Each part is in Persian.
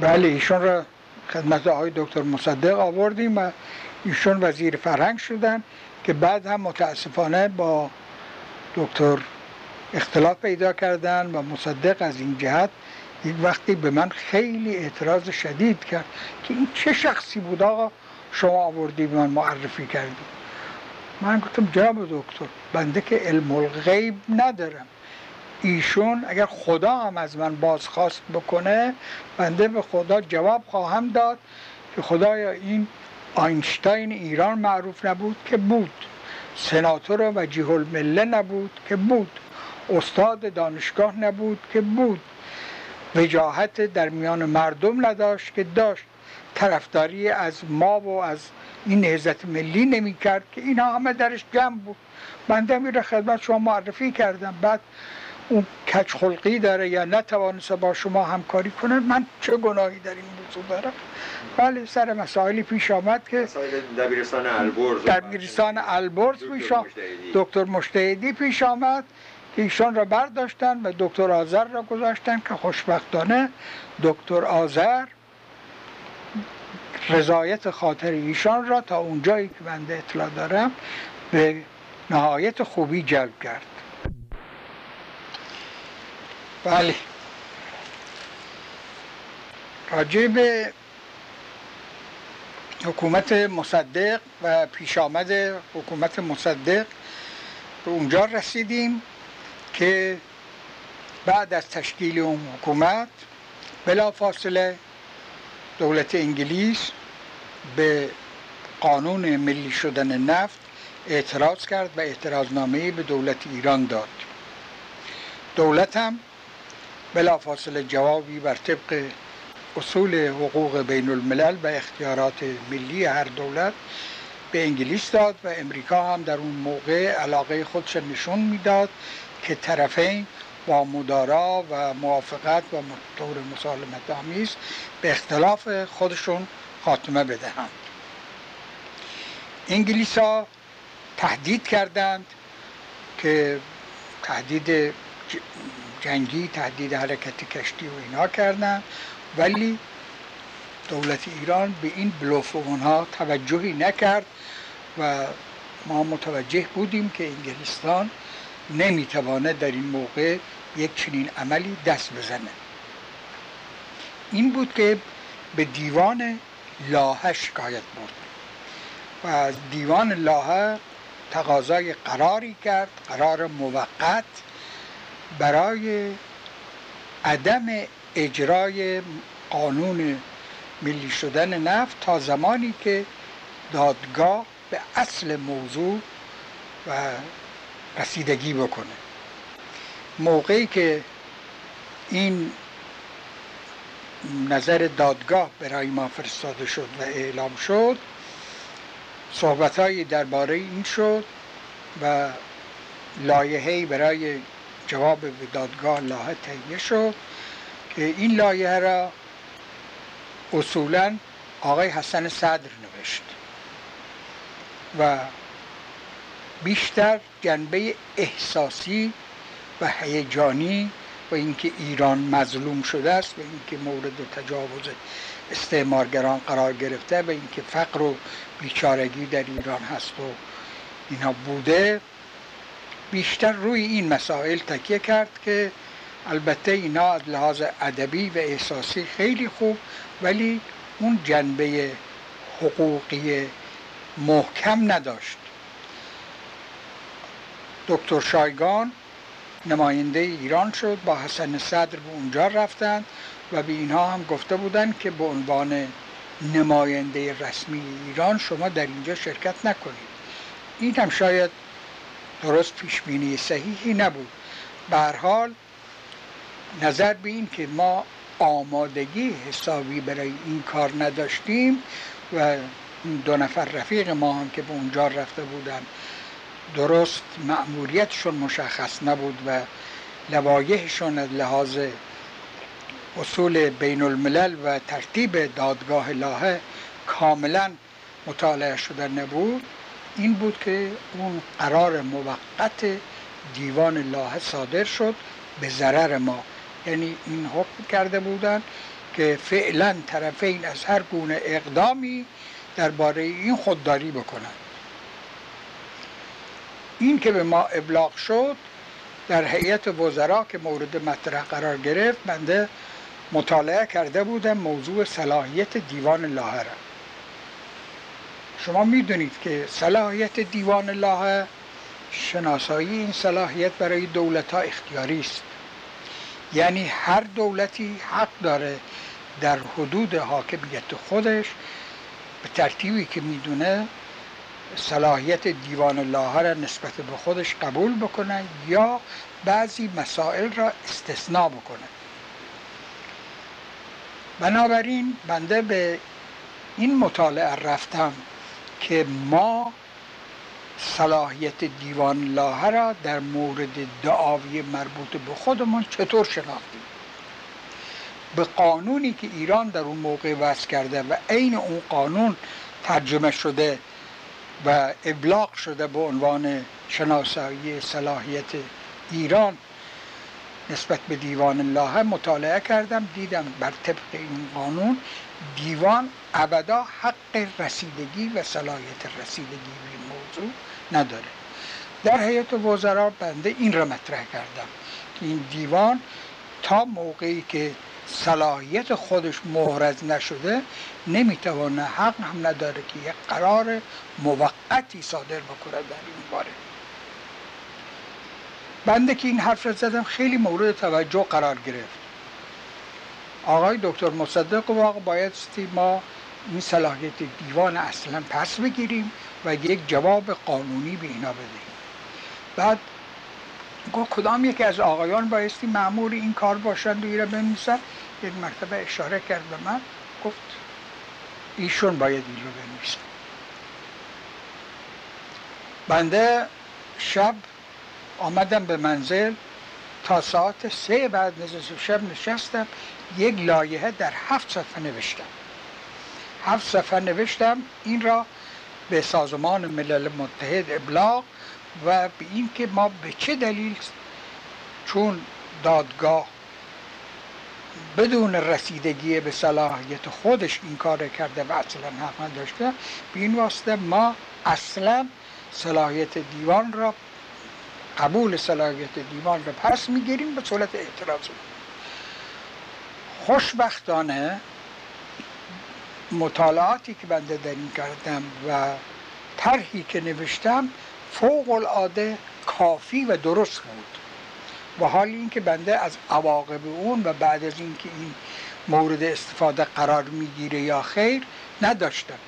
بله ایشون را خدمت آقای دکتر مصدق آوردیم و ایشون وزیر فرهنگ شدن که بعد هم متاسفانه با دکتر اختلاف پیدا کردن و مصدق از این جهت یک وقتی به من خیلی اعتراض شدید کرد که این چه شخصی بود آقا؟ شما آوردی من معرفی کردی. من گفتم جناب دکتر بنده که علم الغیب ندارم. ایشون اگر خدا هم از من بازخواست بکنه بنده به خدا جواب خواهم داد که خدایا این آینشتاین ایران معروف نبود که بود. سناتور وجیه المله نبود که بود. استاد دانشگاه نبود که بود. وجاهت در میان مردم نداشت که داشت. طرفداری از ما و از این نهزت ملی نمی کرد که اینا همه درش جمع بود. بنده میره خدمت شما معرفی کردم. بعد اون کچ خلقی داره یا نتوانسته با شما همکاری کنه من چه گناهی در این موضوع دارم؟ بله سر مسائلی پیش آمد که دبیرستان البرز دبیرستان البرز پیش آمد دکتر مشتهدی پیش آمد که ایشان را برداشتن و دکتر آذر را گذاشتن که خوشبختانه دکتر آذر رضایت خاطر ایشان را تا اونجایی که بنده اطلاع دارم به نهایت خوبی جلب کرد. بله راجع حکومت مصدق و پیش آمد حکومت مصدق به اونجا رسیدیم که بعد از تشکیل اون حکومت بلا فاصله دولت انگلیس به قانون ملی شدن نفت اعتراض کرد و اعتراضنامه به دولت ایران داد. دولت هم بلافاصله جوابی بر طبق اصول حقوق بین الملل و اختیارات ملی هر دولت به انگلیس داد و امریکا هم در اون موقع علاقه خودش نشون می‌داد که طرفین با مدارا و موافقت و طور مسالمت آمیز به اختلاف خودشون خاتمه بدهند. انگلیس ها تهدید کردند که تهدید جنگی تهدید حرکت کشتی و اینا کردن. ولی دولت ایران به این بلوف ها توجهی نکرد و ما متوجه بودیم که انگلستان نمی‌توانه در این موقع یک چنین عملی دست بزنه. این بود که به دیوان لاهه شکایت بود و از دیوان لاهه تقاضای قراری کرد قرار موقت برای عدم اجرای قانون ملی شدن نفت تا زمانی که دادگاه به اصل موضوع و رسیدگی بکنه. موقعی که این نظر دادگاه برای ما فرستاده شد و اعلام شد صحبت درباره این شد و لایحه‌ای برای جواب به دادگاه لایحه تهیه شد که این لایحه را اصولا آقای حسن صدر نوشت و بیشتر جنبه احساسی و هیجانی و اینکه ایران مظلوم شده است و اینکه مورد تجاوز استعمارگران قرار گرفته و اینکه فقر و بیچارگی در ایران هست و اینا بوده بیشتر روی این مسائل تکیه کرد که البته اینا از لحاظ ادبی و احساسی خیلی خوب ولی اون جنبه حقوقی محکم نداشت. دکتر شایگان نماینده ایران شد با حسن صدر به اونجا رفتند و به اینها هم گفته بودند که به عنوان نماینده رسمی ایران شما در اینجا شرکت نکنید. این هم شاید درست پیش بینی صحیحی نبود. به حال نظر به این که ما آمادگی حسابی برای این کار نداشتیم و دو نفر رفیق ما هم که به اونجا رفته بودن درست مأموریتشون مشخص نبود و لوایحشون از لحاظ اصول بین الملل و ترتیب دادگاه لاهه کاملا مطالعه شده نبود. این بود که اون قرار موقت دیوان لاهه صادر شد به ضرر ما. یعنی این حکم کرده بودند که فعلا طرفین از هر گونه اقدامی درباره این خودداری بکنند. این که به ما ابلاغ شد در هیئت وزرا که مورد مطرح قرار گرفت بنده مطالعه کرده بودم موضوع صلاحیت دیوان لاهه شما می‌دونید که صلاحیت دیوان لاهه شناسایی این صلاحیت برای دولت ها اختیاری است. یعنی هر دولتی حق داره در حدود حاکمیت خودش به ترتیبی که می‌دونه صلاحیت دیوان الله را نسبت به خودش قبول بکنه یا بعضی مسائل را استثناء بکنه. بنابراین بنده به این مطالعه رفتم. که ما صلاحیت دیوان الله را در مورد دعاوی مربوط به خودمون چطور شناختیم؟ به قانونی که ایران در اون موقع وضع کرده و عین اون قانون ترجمه شده و ابلاغ شده به عنوان شناسایی صلاحیت ایران نسبت به دیوان الله مطالعه کردم دیدم بر طبق این قانون دیوان ابدا حق رسیدگی و صلاحیت رسیدگی به این موضوع نداره. در هیئت وزرا بنده این را مطرح کردم. که این دیوان تا موقعی که صلاحیت خودش مهرز نشده نمی‌توانه حق هم نداره که یک قرار موقتی صادر بکنه در این باره. بنده که این حرف را زدم خیلی مورد توجه قرار گرفت. آقای دکتر مصدق واقع باید ما این صلاحیت دیوان اصلا پس بگیریم و یک جواب قانونی به اینا بدهیم. بعد گفت کدام یکی از آقایان بایستی معمول این کار باشند و ایره بنویسن یک مرتبه اشاره کرد به من. گفت ایشون باید این رو بنویسن بنده شب آمدم به منزل. تا ساعت سه بعد نزد شب نشستم. یک لایحه در هفت صفحه نوشتم. هفت صفحه نوشتم. این را به سازمان ملل متحد ابلاغ و به این که ما به چه دلیل چون دادگاه بدون رسیدگی به صلاحیت خودش این کار کرده و اصلا حق نداشته به این واسطه ما اصلا صلاحیت دیوان را قبول صلاحیت دیوان را پس می‌گیریم به صورت اعتراض. خوشبختانه مطالعاتی که بنده در این کردم و طرحی که نوشتم فوق العاده کافی و درست بود. و حال اینکه بنده از عواقب اون و بعد از اینکه این مورد استفاده قرار می‌گیره یا خیر نداشتم.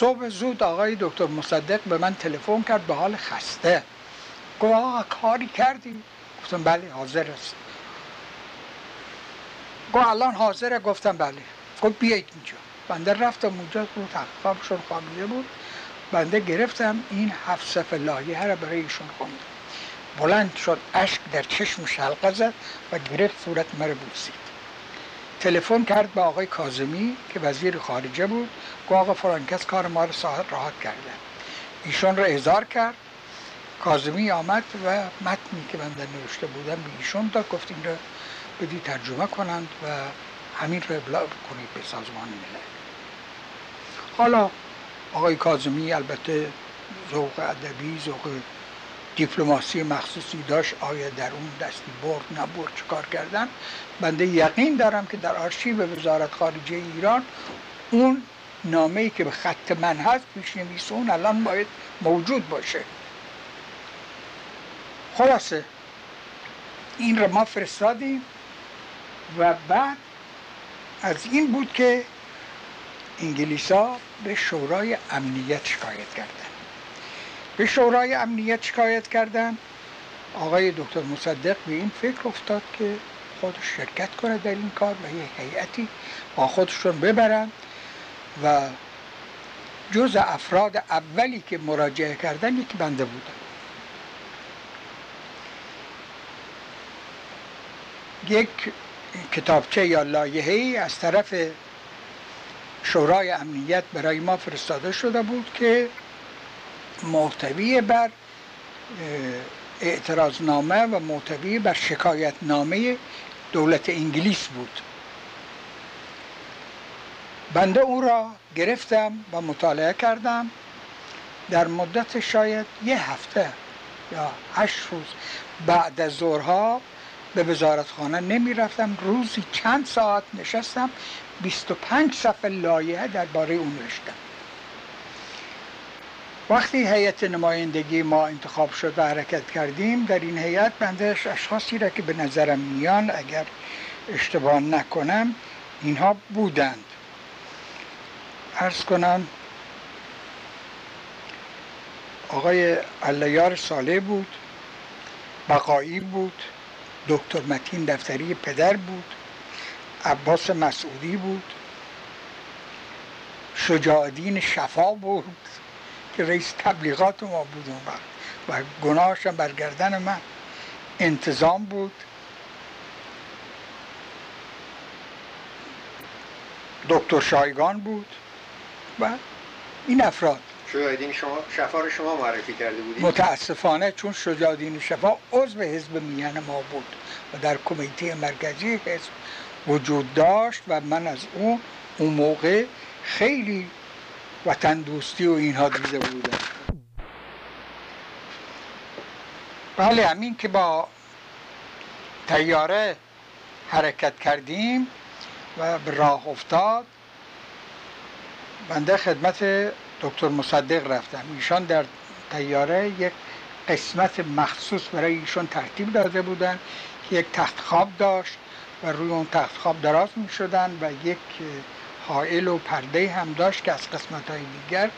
صبح زود آقای دکتر مصدق به من تلفن کرد به حال خسته. گفت آقا کاری کردی گفتم بله حاضر است. گفت الان حاضره؟ گفتم بله. گفت بیایید اینجا. بنده رفتم اونجا رو تحقیقاتشون خوابیده بود. بنده گرفتم این هفت صفحه لایحه را برای ایشون خوندم. بلند شد اشک در چشم حلقه زد و گرفت صورت مرا بوسید. تلفن کرد به آقای کازمی که وزیر خارجه بود. گفت آقا فرانکس کار ما رو ساعت راحت کرده. ایشون را اظهار کرد. کازمی آمد و متنی که بنده نوشته بودم به ایشون داد. گفت این را بدی ترجمه کنند و همین را ابلاغ کنید به سازمان ملل. حالا آقای کازمی البته ذوق ادبی ذوق دیپلماسی مخصوصی داشت آیا در اون دستی برد نبرد چه کار کردن؟ بنده یقین دارم که در آرشیو وزارت خارجه ایران اون نامه ای که به خط من هست پیش اون الان باید موجود باشه. خلاصه این رو ما فرستادیم و بعد از این بود که انگلیسا به شورای امنیت شکایت کردن. به شورای امنیت شکایت کردن. آقای دکتر مصدق به این فکر افتاد که خودش شرکت کنه در این کار و یه هیئتی با خودشون ببرن و جز افراد اولی که مراجعه کردن یکی بنده بودن یک کتابچه یا لایحه‌ای از طرف شورای امنیت برای ما فرستاده شده بود که محتوی بر اعتراضنامه و محتوی بر شکایت نامه دولت انگلیس بود. بنده او را گرفتم و مطالعه کردم. در مدت شاید یه هفته یا هشت روز بعد از ظهرها به وزارتخانه نمی رفتم روزی چند ساعت نشستم. 25 صفحه لایحه درباره اون نوشتم. وقتی هیئت نمایندگی ما انتخاب شد و حرکت کردیم در این هیئت بنده اشخاصی را که به نظرم میان اگر اشتباه نکنم اینها بودند. ارز کنم آقای علیار ساله بود بقایی بود. دکتر متین دفتری پدر بود. عباس مسعودی بود. شجاعدین شفا بود که رئیس تبلیغات ما بود اون وقت. و گناهش برگردن من انتظام بود. دکتر شایگان بود. و این افراد شجاعدین شما شفا رو شما معرفی کرده بودید؟ متاسفانه چون شجاعدین شفا عضو حزب میان ما بود و در کمیته مرکزی حزب وجود داشت و من از اون اون موقع خیلی وطن دوستی و اینها دیده بودم. بله همین که با تیاره حرکت کردیم و به راه افتاد بنده خدمت دکتر مصدق رفتم ایشان در تیاره یک قسمت مخصوص برای ایشان ترتیب داده بودن. که یک تخت خواب داشت و روی اون تخت خواب دراز می شدن و یک حائل و پرده هم داشت که از قسمت های دیگر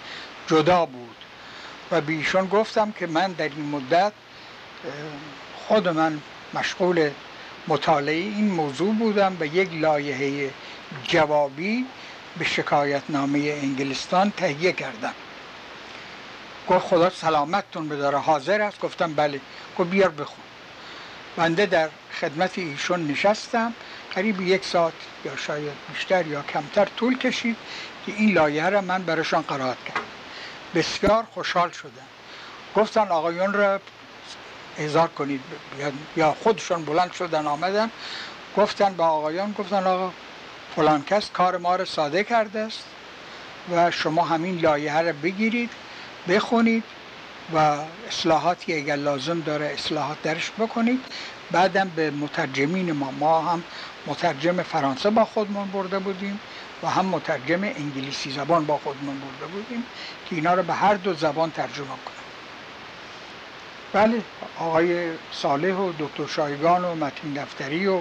جدا بود. و به ایشان گفتم که من در این مدت خود من مشغول مطالعه این موضوع بودم و یک لایحه جوابی به شکایت نامه انگلستان تهیه کردم. گفت خدا سلامتتون بداره. حاضر است؟ گفتم بله. گفت بیار بخون. بنده در خدمت ایشون نشستم. قریب یک ساعت یا شاید بیشتر یا کمتر طول کشید که این لایه را من براشان قرائت کردم. بسیار خوشحال شدم. گفتن آقایون را اظهار کنید. یا خودشون بلند شدن آمدن. گفتن با آقایان گفتن آقا فلان کس کار ما رو ساده کرده است و شما همین لایحه رو بگیرید بخونید و اصلاحاتی اگر لازم داره اصلاحات درش بکنید. بعدم به مترجمین ما ما هم مترجم فرانسه با خودمون برده بودیم و هم مترجم انگلیسی زبان با خودمون برده بودیم که اینا رو به هر دو زبان ترجمه کنیم بله آقای صالح و دکتر شایگان و متین دفتری و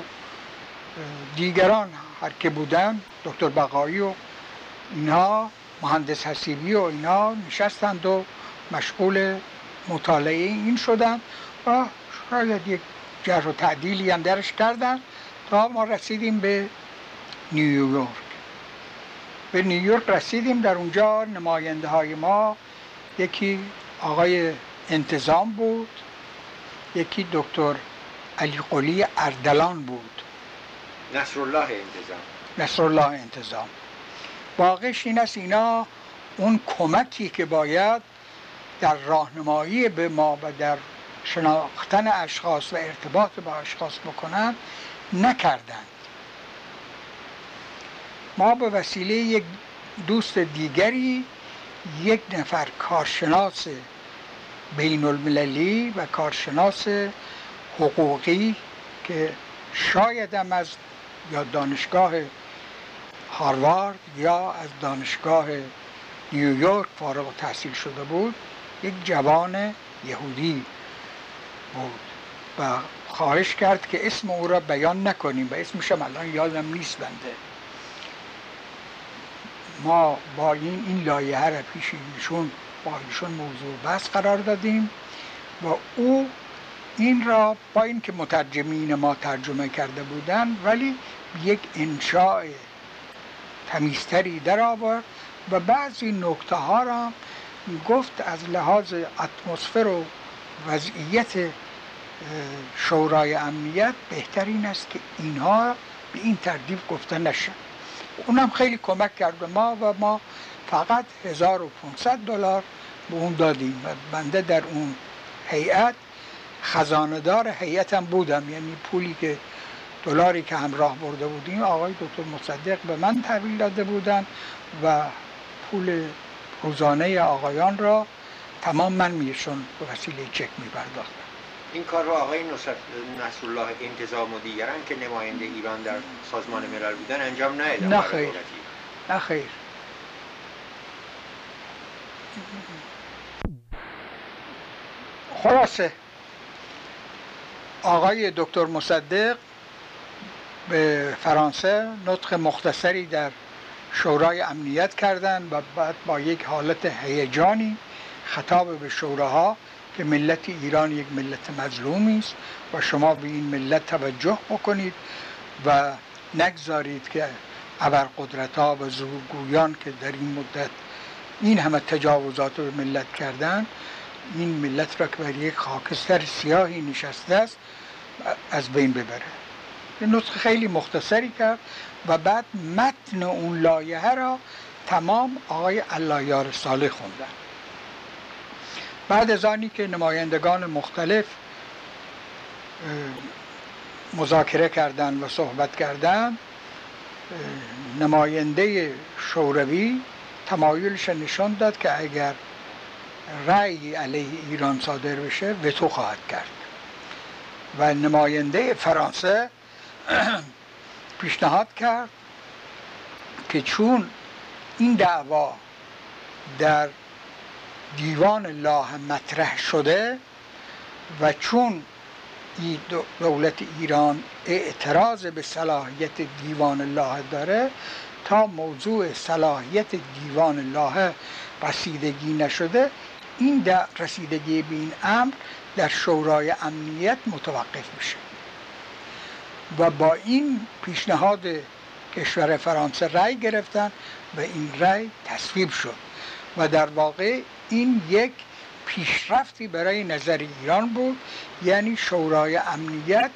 دیگران هر که بودن دکتر بقایی و اینها مهندس حسیبی و اینا نشستند و مشغول مطالعه این شدن و شاید یک جر و تعدیلی هم درش کردن تا ما رسیدیم به نیویورک. به نیویورک رسیدیم در اونجا نماینده های ما یکی آقای انتظام بود یکی دکتر علی قلی اردلان بود. نصرالله انتظام. نصرالله انتظام. واقعش این است اینا اون کمکی که باید در راهنمایی به ما و در شناختن اشخاص و ارتباط با اشخاص بکنن نکردند. ما به وسیله یک دوست دیگری یک نفر کارشناس بین المللی و کارشناس حقوقی که شایدم از یا دانشگاه هاروارد یا از دانشگاه نیویورک فارغ تحصیل شده بود یک جوان یهودی بود و خواهش کرد که اسم او را بیان نکنیم و اسمش هم الان یادم نیست بنده. ما با این این لایحه را پیش ایشون با ایشون موضوع بحث قرار دادیم و او این را با اینکه مترجمین ما ترجمه کرده بودن ولی یک انشاء تمیزتری در آورد و بعضی نکته ها را گفت از لحاظ اتمسفر و وضعیت شورای امنیت بهترین است که اینها به این ترتیب گفته نشن اونم خیلی کمک کرد ما و ما فقط 1500 دلار به اون دادیم و بنده در اون هیئت خزاندار هیئتم بودم یعنی پولی که دلاری که همراه برده بودیم آقای دکتر مصدق به من تحویل داده بودن و پول روزانه آقایان را تمام من میشون به وسیله چک میپرداختم. این کار رو آقای الله انتظام و دیگران که نماینده ایران در سازمان ملل بودن انجام ندادن نه خیر. نه خیر. خلاصه. آقای دکتر مصدق به فرانسه نطق مختصری در شورای امنیت کردند و بعد با یک حالت هیجانی خطاب به شوراها که ملت ایران یک ملت مظلومی است و شما به این ملت توجه بکنید و نگذارید که ابرقدرت ها و زورگویان که در این مدت این همه تجاوزات رو به ملت کردن این ملت را که بر یک خاکستر سیاهی نشسته است از بین ببره. یه نطق خیلی مختصری کرد و بعد متن اون لایحه را تمام آقای اللایار صالح خوندن. بعد از آنی که نمایندگان مختلف مذاکره کردند و صحبت کردند نماینده شوروی تمایلش نشان داد که اگر رأی علیه ایران صادر بشه وتو خواهد کرد. و نماینده فرانسه پیشنهاد کرد که چون این دعوا در دیوان الله مطرح شده و چون دولت ایران اعتراض به صلاحیت دیوان الله داره تا موضوع صلاحیت دیوان الله رسیدگی نشده این در رسیدگی به این امر در شورای امنیت متوقف میشه. و با این پیشنهاد کشور فرانسه رأی گرفتن و این رأی تصویب شد. و در واقع این یک پیشرفتی برای نظر ایران بود یعنی شورای امنیت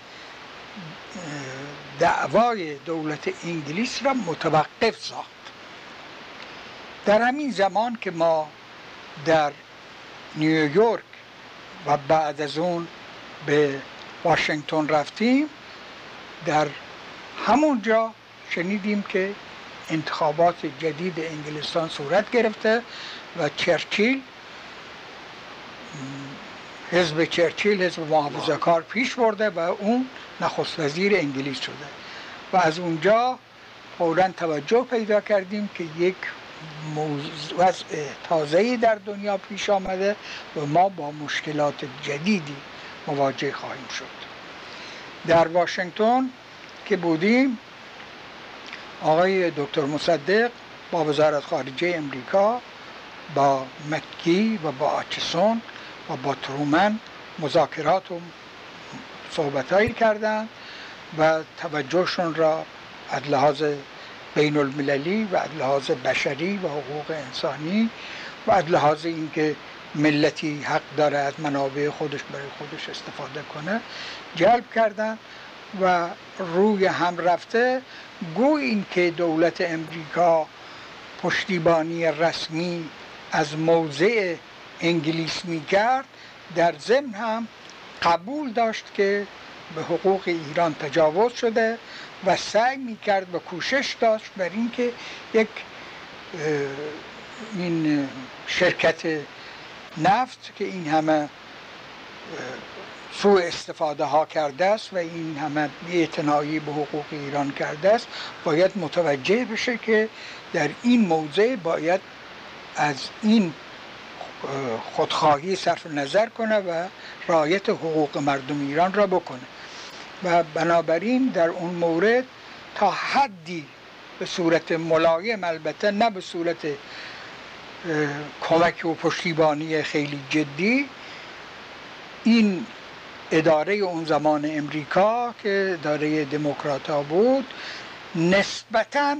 دعوای دولت انگلیس را متوقف ساخت. در همین زمان که ما در نیویورک و بعد از اون به واشنگتن رفتیم در همونجا شنیدیم که انتخابات جدید انگلستان صورت گرفته و چرچیل حزب چرچیل حزب محافظه کار پیش برده و اون نخست وزیر انگلیس شده. و از اونجا فورا توجه پیدا کردیم که یک وضع تازه‌ای در دنیا پیش آمده و ما با مشکلات جدیدی مواجه خواهیم شد. در واشنگتن که بودیم آقای دکتر مصدق با وزارت خارجه امریکا با مکی و با آچسون و با ترومن مذاکرات و صحبتهایی کردند و توجهشون را از لحاظ بین المللی و از لحاظ بشری و حقوق انسانی و از لحاظ اینکه ملتی حق داره از منابع خودش برای خودش استفاده کنه جلب کردن و روی هم رفته. گو این که دولت امریکا پشتیبانی رسمی از موضع انگلیس می کرد در ضمن هم قبول داشت که به حقوق ایران تجاوز شده و سعی می کرد و کوشش داشت بر اینکه یک این شرکت نفت که این همه سوء استفاده ها کرده است و این همه بیعتنایی به حقوق ایران کرده است. باید متوجه بشه که در این موضع باید از این خودخواهی صرف نظر کنه و رایت حقوق مردم ایران را بکنه. و بنابراین در اون مورد تا حدی به صورت ملایم البته نه به صورت کمک و پشتیبانی خیلی جدی این اداره اون زمان امریکا که اداره دموکرات بود نسبتا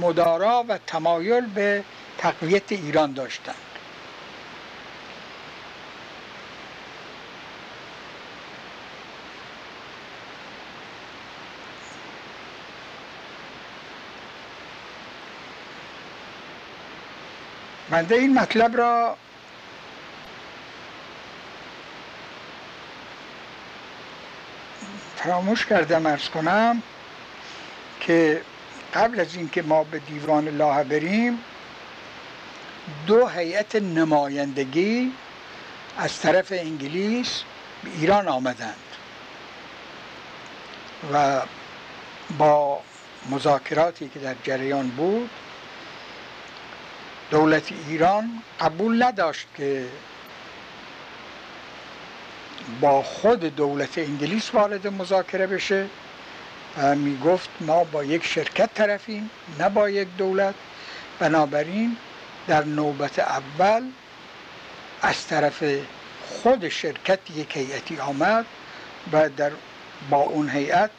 مدارا و تمایل به تقویت ایران داشتند بنده این مطلب را فراموش کردم ارز کنم که قبل از اینکه ما به دیوان لاهه بریم دو هیئت نمایندگی از طرف انگلیس به ایران آمدند و با مذاکراتی که در جریان بود دولت ایران قبول نداشت که با خود دولت انگلیس وارد مذاکره بشه و می گفت ما با یک شرکت طرفیم نه با یک دولت. بنابراین در نوبت اول از طرف خود شرکت یک هیئتی آمد و در با اون هیئت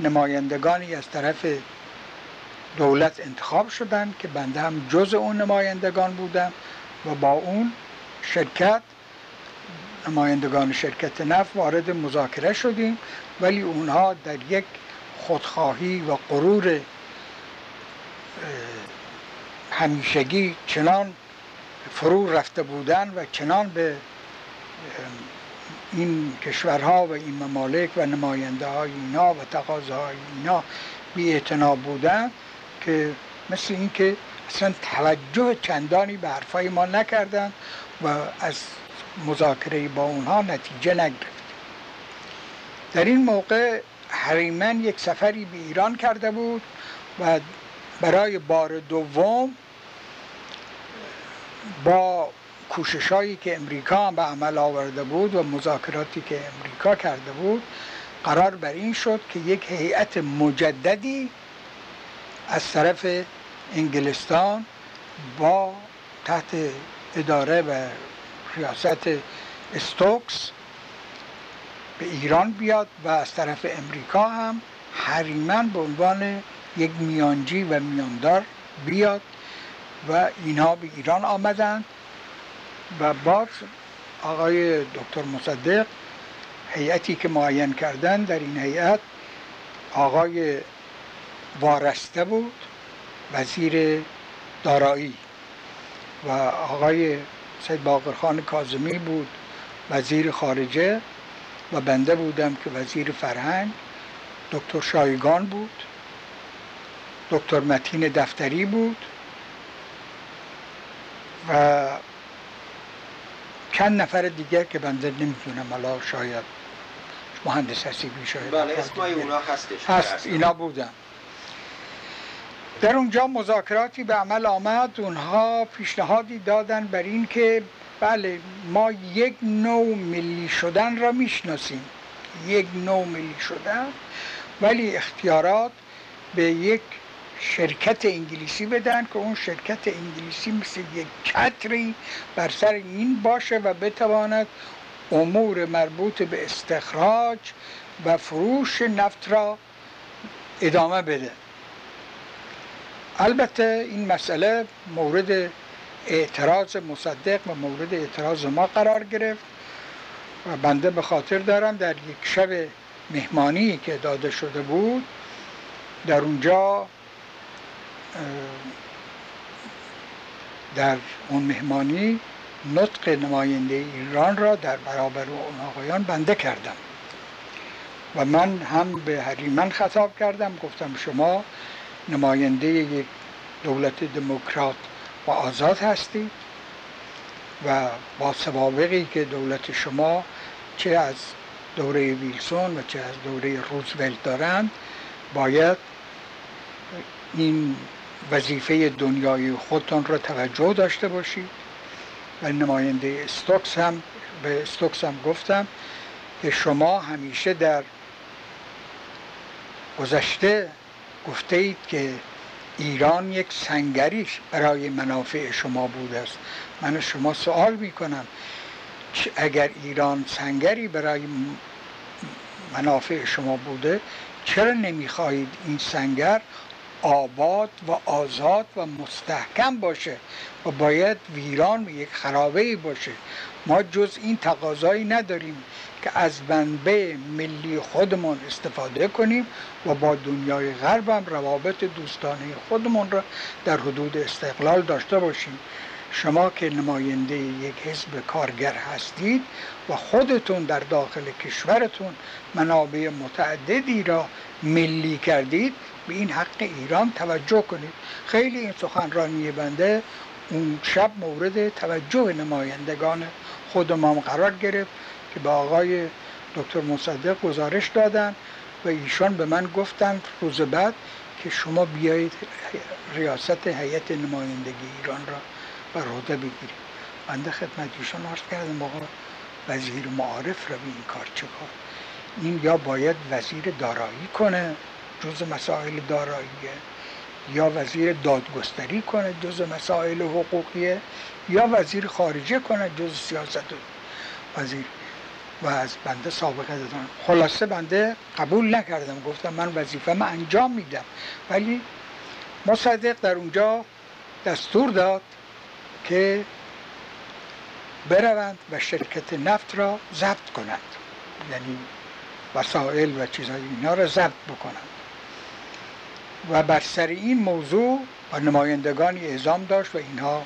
نمایندگانی از طرف دولت انتخاب شدن که بنده هم جز اون نمایندگان بودم و با اون شرکت نمایندگان شرکت نفت وارد مذاکره شدیم ولی اونها در یک خودخواهی و غرور همیشگی چنان فرو رفته بودن و چنان به این کشورها و این ممالک و نماینده های اینا و تقاضاهای اینا بی بودن که مثل اینکه اصلا توجه چندانی به حرفای ما نکردن و از مذاکره با اونها نتیجه نگرفت. در این موقع هریمن یک سفری به ایران کرده بود و برای بار دوم با کوششهایی که امریکا به عمل آورده بود و مذاکراتی که امریکا کرده بود قرار بر این شد که یک هیئت مجددی از طرف انگلستان با تحت اداره و ریاست استوکس به ایران بیاد و از طرف امریکا هم حریمن به عنوان یک میانجی و میاندار بیاد و اینها به ایران آمدند و باز آقای دکتر مصدق هیئتی که معین کردن در این هیئت آقای وارسته بود وزیر دارایی و آقای سید باقرخان کازمی بود وزیر خارجه و بنده بودم که وزیر فرهنگ. دکتر شایگان بود. دکتر متین دفتری بود. و چند نفر دیگر که بنده نمی‌تونم حالا شاید مهندس حسیبی شاید بله اسمای اونا هستش. هست. اینا بودن. در اونجا مذاکراتی به عمل آمد. اونها پیشنهادی دادن بر این که بله ما یک نوع ملی شدن را می‌شناسیم. یک نوع ملی شدن ولی اختیارات به یک شرکت انگلیسی بدن که اون شرکت انگلیسی مثل یک کتری بر سر این باشه و بتواند امور مربوط به استخراج و فروش نفت را ادامه بده. البته این مسئله مورد اعتراض مصدق و مورد اعتراض ما قرار گرفت و بنده به خاطر دارم در یک شب مهمانی که داده شده بود در اونجا در اون مهمانی نطق نماینده ایران را در برابر اون آقایان بنده کردم. و من هم به هریمن خطاب کردم گفتم شما نماینده یک دولت دموکرات و آزاد هستید و با سوابقی که دولت شما چه از دوره ویلسون و چه از دوره روزولت دارند باید این وظیفه دنیای خودتون را توجه داشته باشید. و نماینده استوکس هم به استوکس هم گفتم که شما همیشه در گذشته گفته اید که ایران یک سنگریش برای منافع شما بوده است. من شما سوال می‌کنم اگر ایران سنگری برای منافع شما بوده چرا نمی‌خواهید این سنگر آباد و آزاد و مستحکم باشه و باید ویران یک خرابه باشه؟ ما جز این تقاضایی نداریم. که از منبع ملی خودمون استفاده کنیم و با دنیای غرب هم روابط دوستانه خودمون را در حدود استقلال داشته باشیم. شما که نماینده یک حزب کارگر هستید و خودتون در داخل کشورتون منابع متعددی را ملی کردید به این حق ایران توجه کنید. خیلی این سخنرانی بنده اون شب مورد توجه نمایندگان خود ما قرار گرفت. که به آقای دکتر مصدق گزارش دادن و ایشان به من گفتن روز بعد که شما بیایید ریاست هیئت نمایندگی ایران را بر عهده بگیرید. بنده خدمت ایشان عرض کردم آقا وزیر معارف را به این کار چه این یا باید وزیر دارایی کنه جز مسائل داراییه یا وزیر دادگستری کنه جز مسائل حقوقیه یا وزیر خارجه کنه جز سیاست. وزیر و از بنده سابقه دادن خلاصه بنده قبول نکردم. گفتم من وظیفه من انجام میدم. ولی مصدق در اونجا دستور داد که بروند و شرکت نفت را ضبط کنند. یعنی وسایل و چیزهای اینا را ضبط بکنند. و بر سر این موضوع و نمایندگانی اعزام داشت و اینها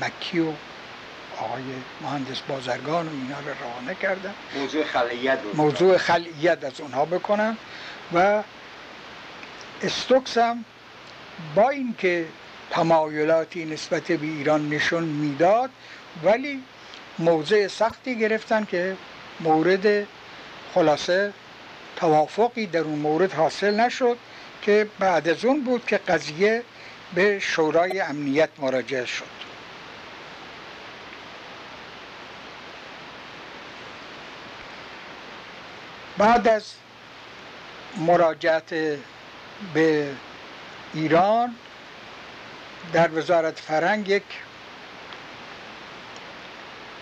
مکی و آقای مهندس بازرگان و اینا رو روانه کردن موضوع خلیت موضوع خلیت از اونها بکنم. و استوکس هم با اینکه تمایلاتی نسبت به ایران نشون می‌داد ولی موضع سختی گرفتن که مورد خلاصه توافقی در اون مورد حاصل نشد که بعد از اون بود که قضیه به شورای امنیت مراجعه شد. بعد از مراجعت به ایران در وزارت فرنگ یک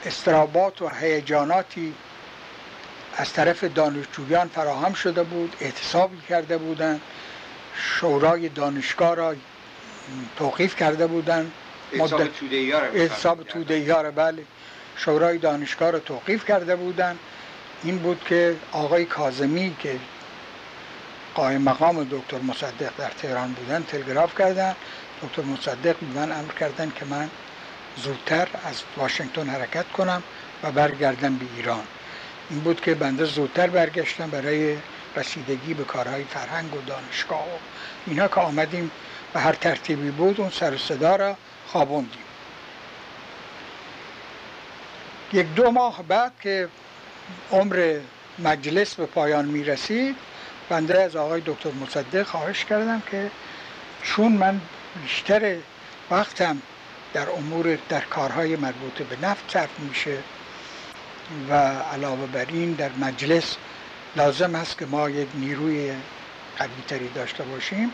استرابات و هیجاناتی از طرف دانشجویان فراهم شده بود اعتصابی کرده بودند شورای دانشگاه را توقیف کرده بودند. اعتصاب توده ها بله. شورای دانشگاه را توقیف کرده بودند. این بود که آقای کازمی که قایم مقام دکتر مصدق در تهران بودن تلگراف کردن. دکتر مصدق به من امر کردن که من زودتر از واشنگتن حرکت کنم و برگردم به ایران. این بود که بنده زودتر برگشتم برای رسیدگی به کارهای فرهنگ و دانشگاه و اینا که آمدیم به هر ترتیبی بود اون سر صدا را خوابوندیم. یک دو ماه بعد که عمر مجلس به پایان می رسید بنده از آقای دکتر مصدق خواهش کردم که چون من بیشتر وقتم در امور در کارهای مربوط به نفت صرف میشه و علاوه بر این در مجلس لازم است که ما یک نیروی قوی داشته باشیم.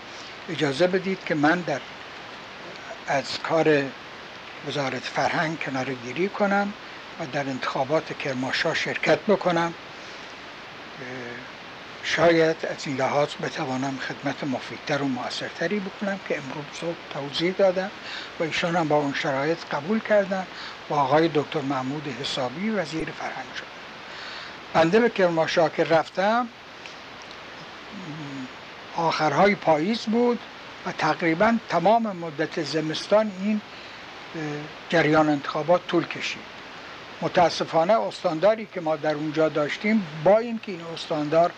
اجازه بدید که من در از کار وزارت فرهنگ کنار گیری کنم. در انتخابات کرماشا شرکت بکنم. شاید از این لحاظ بتوانم خدمت مفیدتر و موثرتری بکنم که امروز صبح توضیح دادم و ایشان هم با اون شرایط قبول کردن و آقای دکتر محمود حسابی وزیر فرهنگ شد. بنده به کرماشا که رفتم آخرهای پاییز بود و تقریبا تمام مدت زمستان این جریان انتخابات طول کشید. متاسفانه استانداری که ما در اونجا داشتیم با اینکه این استاندار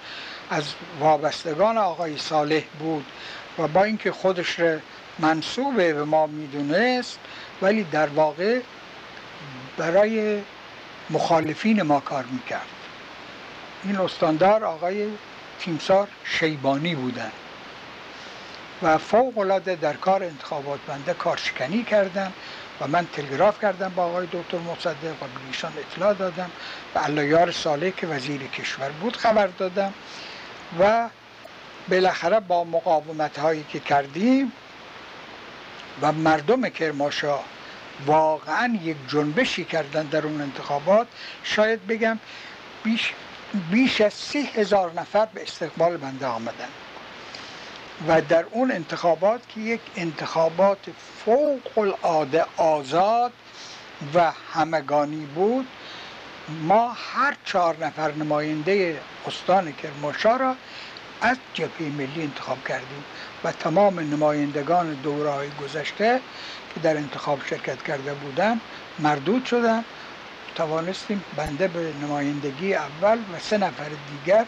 از وابستگان آقای صالح بود و با اینکه خودش را منصوب به ما می‌دونست ولی در واقع برای مخالفین ما کار می‌کرد. این استاندار آقای تیمسار شیبانی بودن و فوق در کار انتخابات بنده کارشکنی کردم و من تلگراف کردم با آقای دکتر مصدق و ایشان اطلاع دادم و علایار صالح که وزیر کشور بود خبر دادم و بالاخره با مقاومت هایی که کردیم و مردم کرماشا واقعا یک جنبشی کردن در اون انتخابات شاید بگم بیش, بیش از سی هزار نفر به استقبال بنده آمدن. و در اون انتخابات که یک انتخابات فوق العاده آزاد و همگانی بود ما هر چهار نفر نماینده استان کرمانشاه را از جبهه ملی انتخاب کردیم و تمام نمایندگان دورهای گذشته که در انتخاب شرکت کرده بودن مردود شدن توانستیم بنده به نمایندگی اول و سه نفر دیگر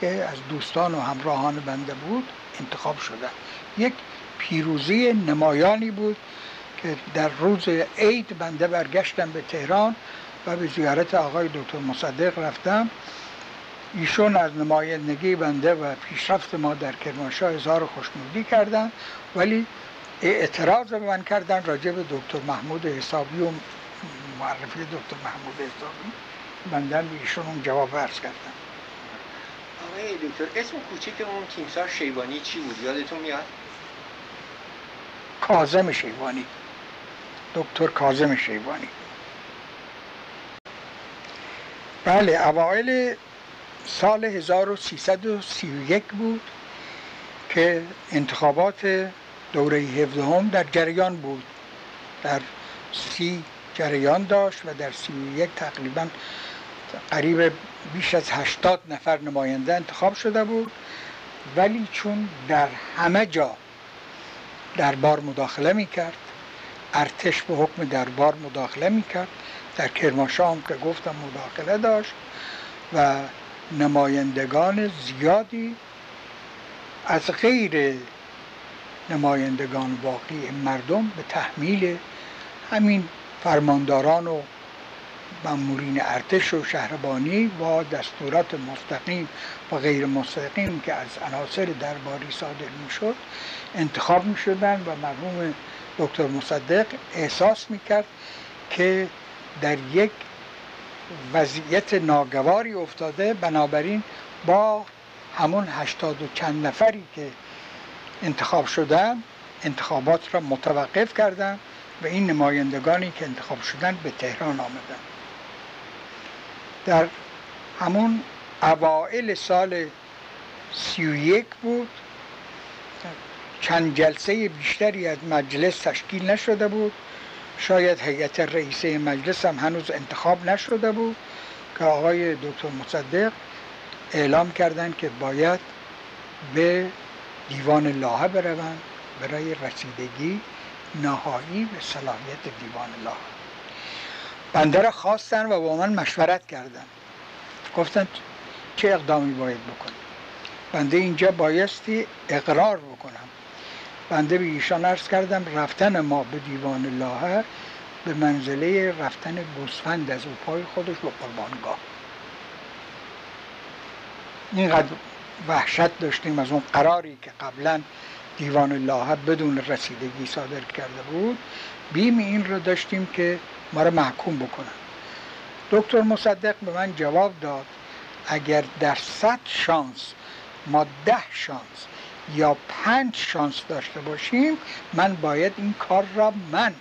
که از دوستان و همراهان بنده بود انتخاب شدن یک پیروزی نمایانی بود که در روز عید بنده برگشتم به تهران و به زیارت آقای دکتر مصدق رفتم. ایشون از نمایندگی بنده و پیشرفت ما در کرمانشاه اظهار خوشنودی کردن ولی اعتراض به من کردن راجع به دکتر محمود حسابی و معرفی دکتر محمود حسابی. بنده ایشون جواب عرض کردم آقای دکتر اسم کوچیک اون تیمسار شیبانی چی بود؟ یادتون میاد؟ کازم شیبانی دکتر کازم شیبانی بله اوائل سال 1331 بود که انتخابات دوره 17 هم در جریان بود. در سی جریان داشت و در سی و یک تقریبا قریب بیش از 80 نفر نماینده انتخاب شده بود. ولی چون در همه جا دربار مداخله می‌کرد ارتش به حکم دربار مداخله می‌کرد در کرمانشاه هم که گفتم مداخله داشت و نمایندگان زیادی از غیر نمایندگان واقعی مردم به تحمیل همین فرمانداران و مامورین ارتش و شهربانی و دستورات مستقیم و غیر مستقیم که از عناصر درباری صادر می‌شد انتخاب می شدن و مرحوم دکتر مصدق احساس می‌کرد که در یک وضعیت ناگواری افتاده بنابراین با همون هشتاد و چند نفری که انتخاب شدن انتخابات را متوقف کردن و این نمایندگانی که انتخاب شدن به تهران آمدن. در همون اوائل سال سی و یک بود. چند جلسه بیشتری از مجلس تشکیل نشده بود. شاید هیئت رئیسه مجلس هم هنوز انتخاب نشده بود که آقای دکتر مصدق اعلام کردند که باید به دیوان لاهه بروند برای رسیدگی نهایی به صلاحیت دیوان لاهه. بنده را خواستن و با من مشورت کردن. گفتن چه اقدامی باید بکنیم بنده اینجا بایستی اقرار بکنم. بنده به ایشان ارز کردم رفتن ما به دیوان الله به منزله رفتن گوسفند از پای خودش به قربانگاه. اینقدر وحشت داشتیم از اون قراری که قبلا دیوان الله بدون رسیدگی صادر کرده بود. بیم این رو داشتیم که ما رو محکوم بکنن. دکتر مصدق به من جواب داد اگر در صد شانس ما ده شانس یا پنج شانس داشته باشیم من باید این کار را من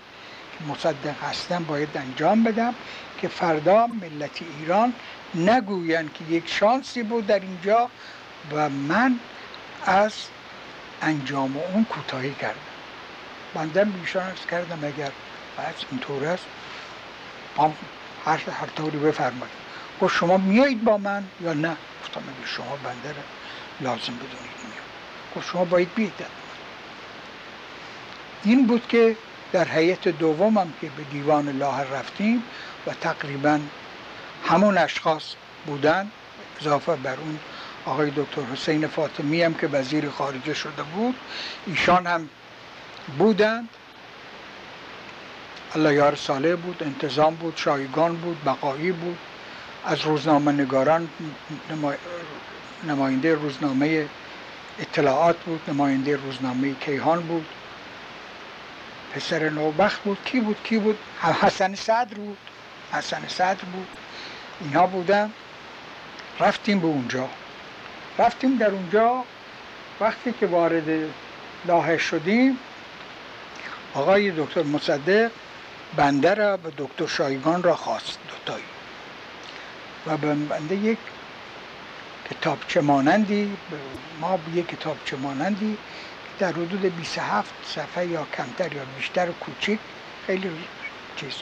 که مصدق هستم باید انجام بدم که فردا ملت ایران نگوین که یک شانسی بود در اینجا و من از انجام اون کوتاهی کردم. بنده بیشان کردم اگر از اینطور است هر, هر طوری بفرمایید. گفت شما میایید با من یا نه؟ گفتم شما بنده لازم بدونید گفت شما باید بیاید این بود که در هیئت دومم که به دیوان لاهر رفتیم و تقریبا همون اشخاص بودن اضافه بر اون آقای دکتر حسین فاطمی هم که وزیر خارجه شده بود ایشان هم بودند. الله یار صالح بود انتظام بود شایگان بود بقایی بود. از روزنامه نگاران نماینده روزنامه اطلاعات بود نماینده روزنامه کیهان بود. پسر نوبخت بود. کی بود؟ کی بود؟ حسن صدر بود. حسن صدر بود. اینها بودن. رفتیم به اونجا. رفتیم در اونجا. وقتی که وارد لاهه شدیم آقای دکتر مصدق بنده را به دکتر شایگان را خواست دوتایی. و به بنده یک کتابچه مانندی ما به یک کتابچه مانندی در حدود 27 صفحه یا کمتر یا بیشتر و کوچیک خیلی چیز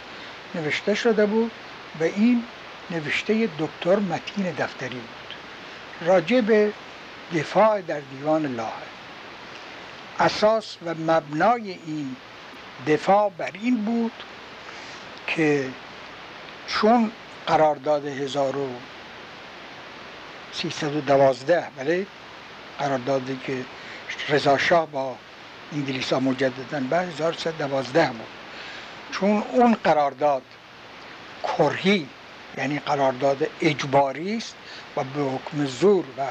نوشته شده بود و این نوشته دکتر متین دفتری بود. راجع به دفاع در دیوان لاهه اساس و مبنای این دفاع بر این بود که چون قرارداد هزار 312 بله قراردادی که رضا با انگلیس ها مجددا به 1312 بود. چون اون قرارداد کرهی یعنی قرارداد اجباری است و به حکم زور و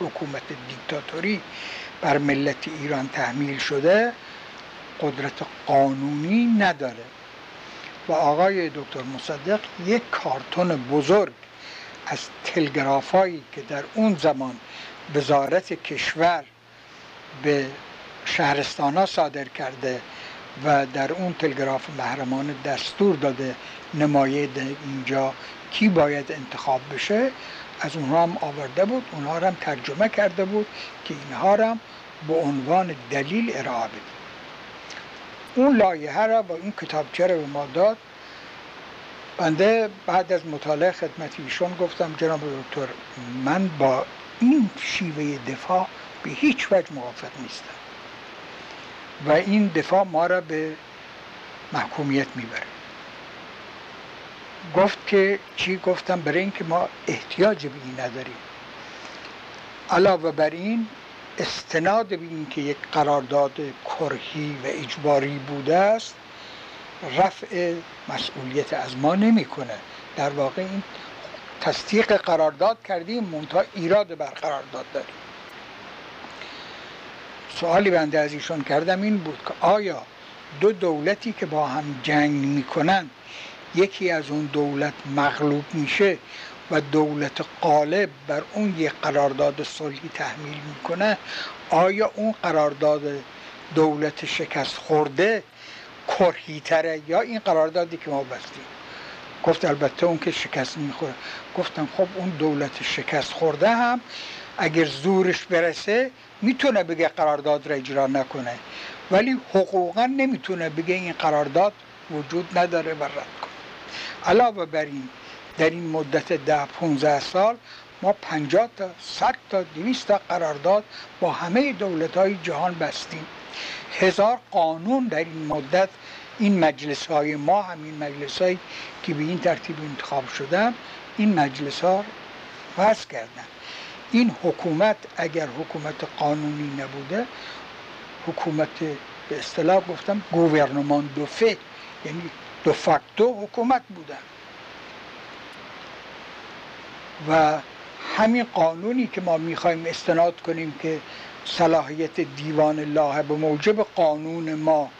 حکومت دیکتاتوری بر ملت ایران تحمیل شده قدرت قانونی نداره. و آقای دکتر مصدق یک کارتون بزرگ از تلگرافایی که در اون زمان وزارت کشور به شهرستان ها صادر کرده و در اون تلگراف محرمان دستور داده نماید اینجا کی باید انتخاب بشه از اونها هم آورده بود اونها هم ترجمه کرده بود که اینها هم به عنوان دلیل ارائه بده اون لایحه را با این کتابچه رو به ما داد. بنده بعد از مطالعه خدمت ایشون گفتم جناب دکتر من با این شیوه دفاع به هیچ وجه موافق نیستم و این دفاع ما را به محکومیت می‌بره. گفت که چی؟ گفتم برای اینکه ما احتیاج به این نداریم. علاوه بر این استناد به اینکه یک قرارداد کرهی و اجباری بوده است رفع مسئولیت از ما نمی‌کنه در واقع این تصدیق قرارداد کردیم منتها ایراد بر قرارداد داریم. سوالی بنده از ایشون کردم این بود که آیا دو دولتی که با هم جنگ می‌کنن یکی از اون دولت مغلوب میشه و دولت قالب بر اون یک قرارداد صلحی تحمیل می‌کنه آیا اون قرارداد دولت شکست خورده کرهیتره یا این قراردادی که ما بستیم؟ گفت البته اون که شکست می‌خوره گفتم خب اون دولت شکست خورده هم اگر زورش برسه می‌تونه بگه قرارداد را اجرا نکنه. ولی حقوقا نمی‌تونه بگه این قرارداد وجود نداره و رد کنه. علاوه بر این در این مدت ده 15 سال ما 50 تا 100 تا 200 تا قرارداد با همه دولت های جهان بستیم. هزار قانون در این مدت این مجلس های ما همین مجلس هایی که به این ترتیب انتخاب شدن این مجلس ها وضع کردن. این حکومت اگر حکومت قانونی نبوده حکومت به اصطلاح گفتم گوورنمان دو فه یعنی دو فاکتو حکومت بودن. و همین قانونی که ما می‌خوایم استناد کنیم که صلاحیت دیوان الله به موجب قانون ما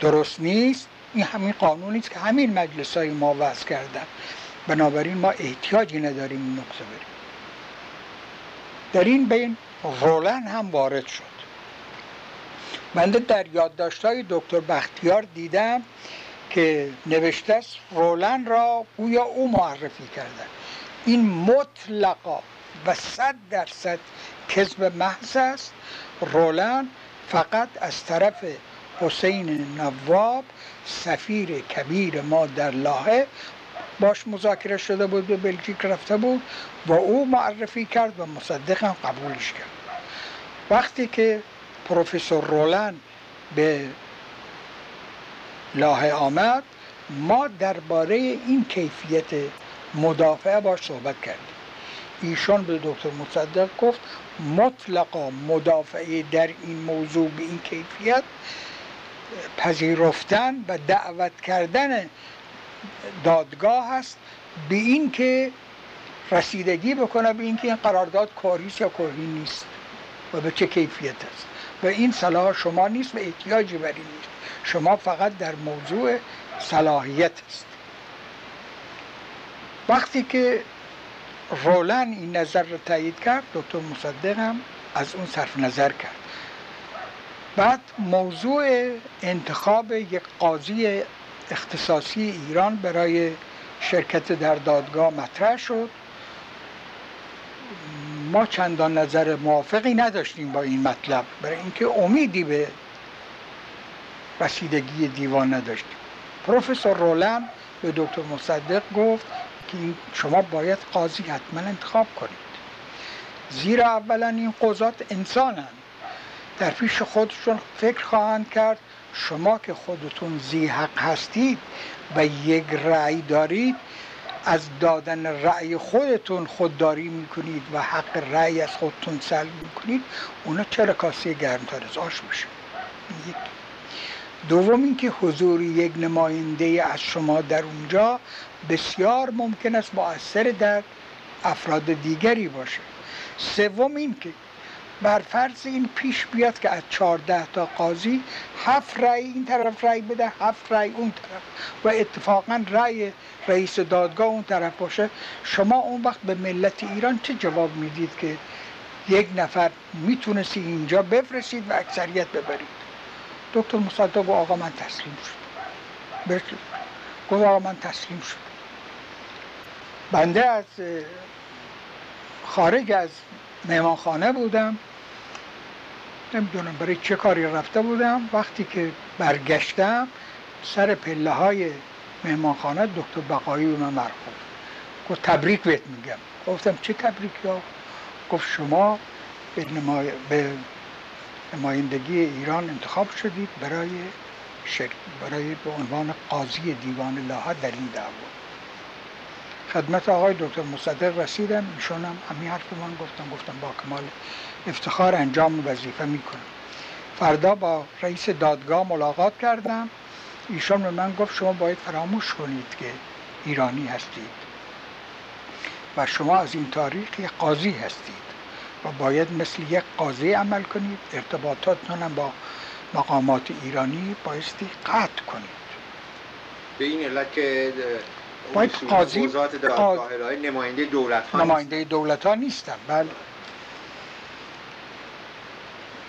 درست نیست این همین قانونی است که همین مجلس های ما وضع کردن. بنابراین ما احتیاجی نداریم این نقطه بریم. در این بین رولن هم وارد شد. بنده در یادداشت‌های دکتر بختیار دیدم که نوشته است رولن را گویا او معرفی کرده. این مطلقا و صد درصد کذب محض است. رولن فقط از طرف حسین نواب سفیر کبیر ما در لاهه باش مذاکره شده بود به بلژیک رفته بود و او معرفی کرد و مصدق هم قبولش کرد. وقتی که پروفسور رولن به لاهه آمد ما درباره این کیفیت مدافعه باش صحبت کردیم ایشان به دکتر مصدق گفت مطلقا مدافعه در این موضوع به این کیفیت پذیرفتن و دعوت کردن دادگاه هست به این که رسیدگی بکنه به اینکه این قرارداد کاریست یا کاری نیست و به چه کیفیت است. و این صلاح شما نیست و احتیاجی بر نیست. شما فقط در موضوع صلاحیت است وقتی که رولن این نظر رو تایید کرد دکتر مصدق هم از اون صرف نظر کرد. بعد موضوع انتخاب یک قاضی اختصاصی ایران برای شرکت در دادگاه مطرح شد. ما چندان نظر موافقی نداشتیم با این مطلب برای اینکه امیدی به رسیدگی دیوان نداشتیم. پروفسور رولن به دکتر مصدق گفت که شما باید قاضی حتما انتخاب کنید. زیرا اولا این قضات انسانند در پیش خودشون فکر خواهند کرد شما که خودتون زی حق هستید و یک رأی دارید از دادن رأی خودتون خودداری می‌کنید و حق رأی از خودتون سلب می‌کنید اونا چرا کاسه گرمتر از آش میشه یک دوم اینکه حضور یک نماینده از شما در اونجا بسیار ممکن است مؤثر در افراد دیگری باشه. سوم اینکه بر فرض این پیش بیاد که از چهارده تا قاضی هفت رأی این طرف رأی بده هفت رأی اون طرف و اتفاقا رأی رئیس دادگاه اون طرف باشه شما اون وقت به ملت ایران چه جواب می‌دید که یک نفر می‌تونستی اینجا بفرستید و اکثریت ببرید؟ دکتر مصدق گفت آقا من تسلیم شد. گفت آقا من تسلیم شد. بنده از خارج از مهمانخانه بودم. نمی‌دونم برای چه کاری رفته بودم. وقتی که برگشتم سر پله های مهمانخانه دکتر بقایی به من مرخوب گفت تبریک بهت میگم. گفتم چه تبریک یا؟ گفت شما به, به نمایندگی ایران انتخاب شدید برای شرک برای به عنوان قاضی دیوان لاها در این دعوا. خدمت آقای دکتر مصدق رسیدم. ایشونم همین حرف من گفتم. گفتم با کمال افتخار انجام وظیفه می‌کنم. فردا با رئیس دادگاه ملاقات کردم. ایشان به من گفت شما باید فراموش کنید که ایرانی هستید و شما از این تاریخ قاضی هستید. و باید مثل یک قاضی عمل کنید. ارتباطاتتون با مقامات ایرانی بایستی قطع کنید. به این علت که باید قاضی نماینده دولت ها نماینده دولت ها نیستن. بله.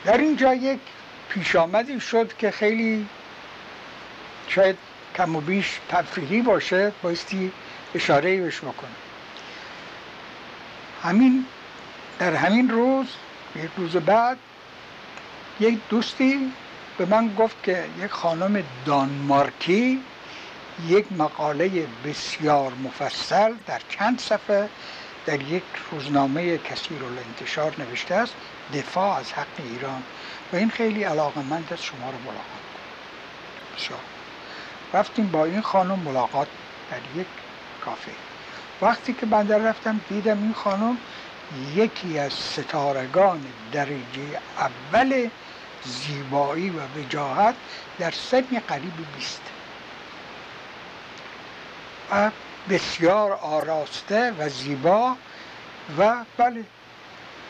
در اینجا یک پیش آمدی شد که خیلی شاید کم و بیش تفریحی باشه. بایستی اشاره بهش بکنه همین در همین روز یک روز بعد یک دوستی به من گفت که یک خانم دانمارکی یک مقاله بسیار مفصل در چند صفحه در یک روزنامه کثیر الانتشار نوشته است دفاع از حق ایران. و این خیلی علاقمند است شما رو ملاقات بسیار. رفتیم با این خانم ملاقات در یک کافه. وقتی که بنده رفتم دیدم این خانم یکی از ستارگان درجه اول زیبایی و وجاهت در سن قریب بیست و بسیار آراسته و زیبا و بله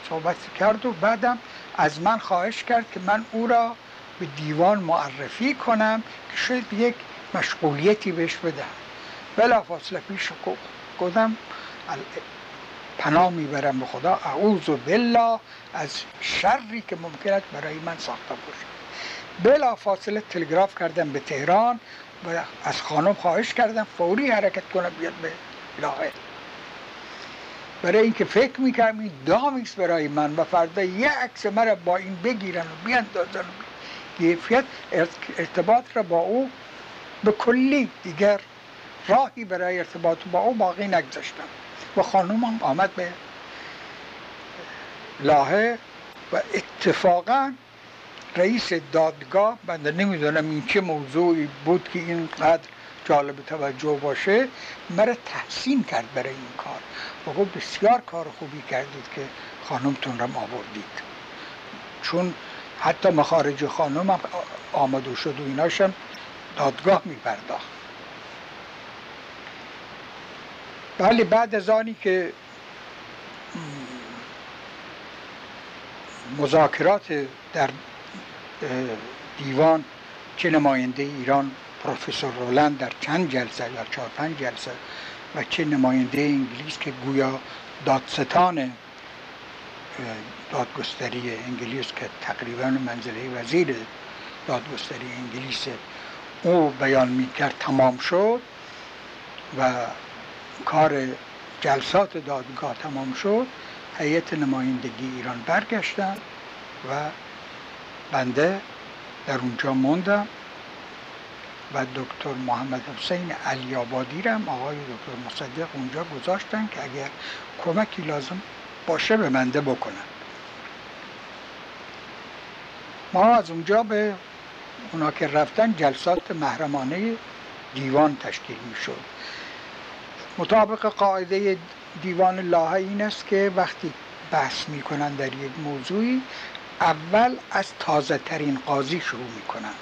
صحبت کرد و بعدم از من خواهش کرد که من او را به دیوان معرفی کنم که شاید یک مشغولیتی بهش بدم بلا فاصله پیش گفتم پناه می‌برم به خدا. اعوذ بالله از شری که ممکن است برای من ساخته باشه بلا فاصله تلگراف کردم به تهران و از خانم خواهش کردم فوری حرکت کنه بیاد به لاغه برای اینکه فکر می‌کردم این دامیست برای من و فردا یه عکس مرا با این بگیرن و بیاندازن و کیفیت ارتباط را با او به کلی دیگر راهی برای ارتباط با او باقی نگذاشتم. و خانم هم آمد به لاهه و اتفاقا رئیس دادگاه بنده نمی‌دونم این چه موضوعی بود که اینقدر جالب توجه باشه مرا تحسین کرد برای این کار. و گفت بسیار کار خوبی کردید که خانمتون را آوردید چون حتی مخارج خانم هم آمده شد و ایناشم دادگاه می پرداخت بله بعد از آنی که مذاکرات در دیوان چه نماینده ایران پروفسور رولند در چند جلسه یا چهار پنج جلسه و چه نماینده انگلیس که گویا دادستان دادگستری انگلیس که تقریبا منزله وزیر دادگستری انگلیس او بیان می‌کرد تمام شد و کار جلسات دادگاه تمام شد هیئت نمایندگی ایران برگشتن و بنده در اونجا موندم و دکتر محمد حسین علی آبادی رم آقای دکتر مصدق اونجا گذاشتن که اگر کمکی لازم باشه به منده بکنن ما از اونجا به اونا که رفتن جلسات محرمانه دیوان تشکیل می شد مطابق قاعده دیوان الله این است که وقتی بحث می‌کنن در یک موضوعی اول از تازه ترین قاضی شروع می‌کنن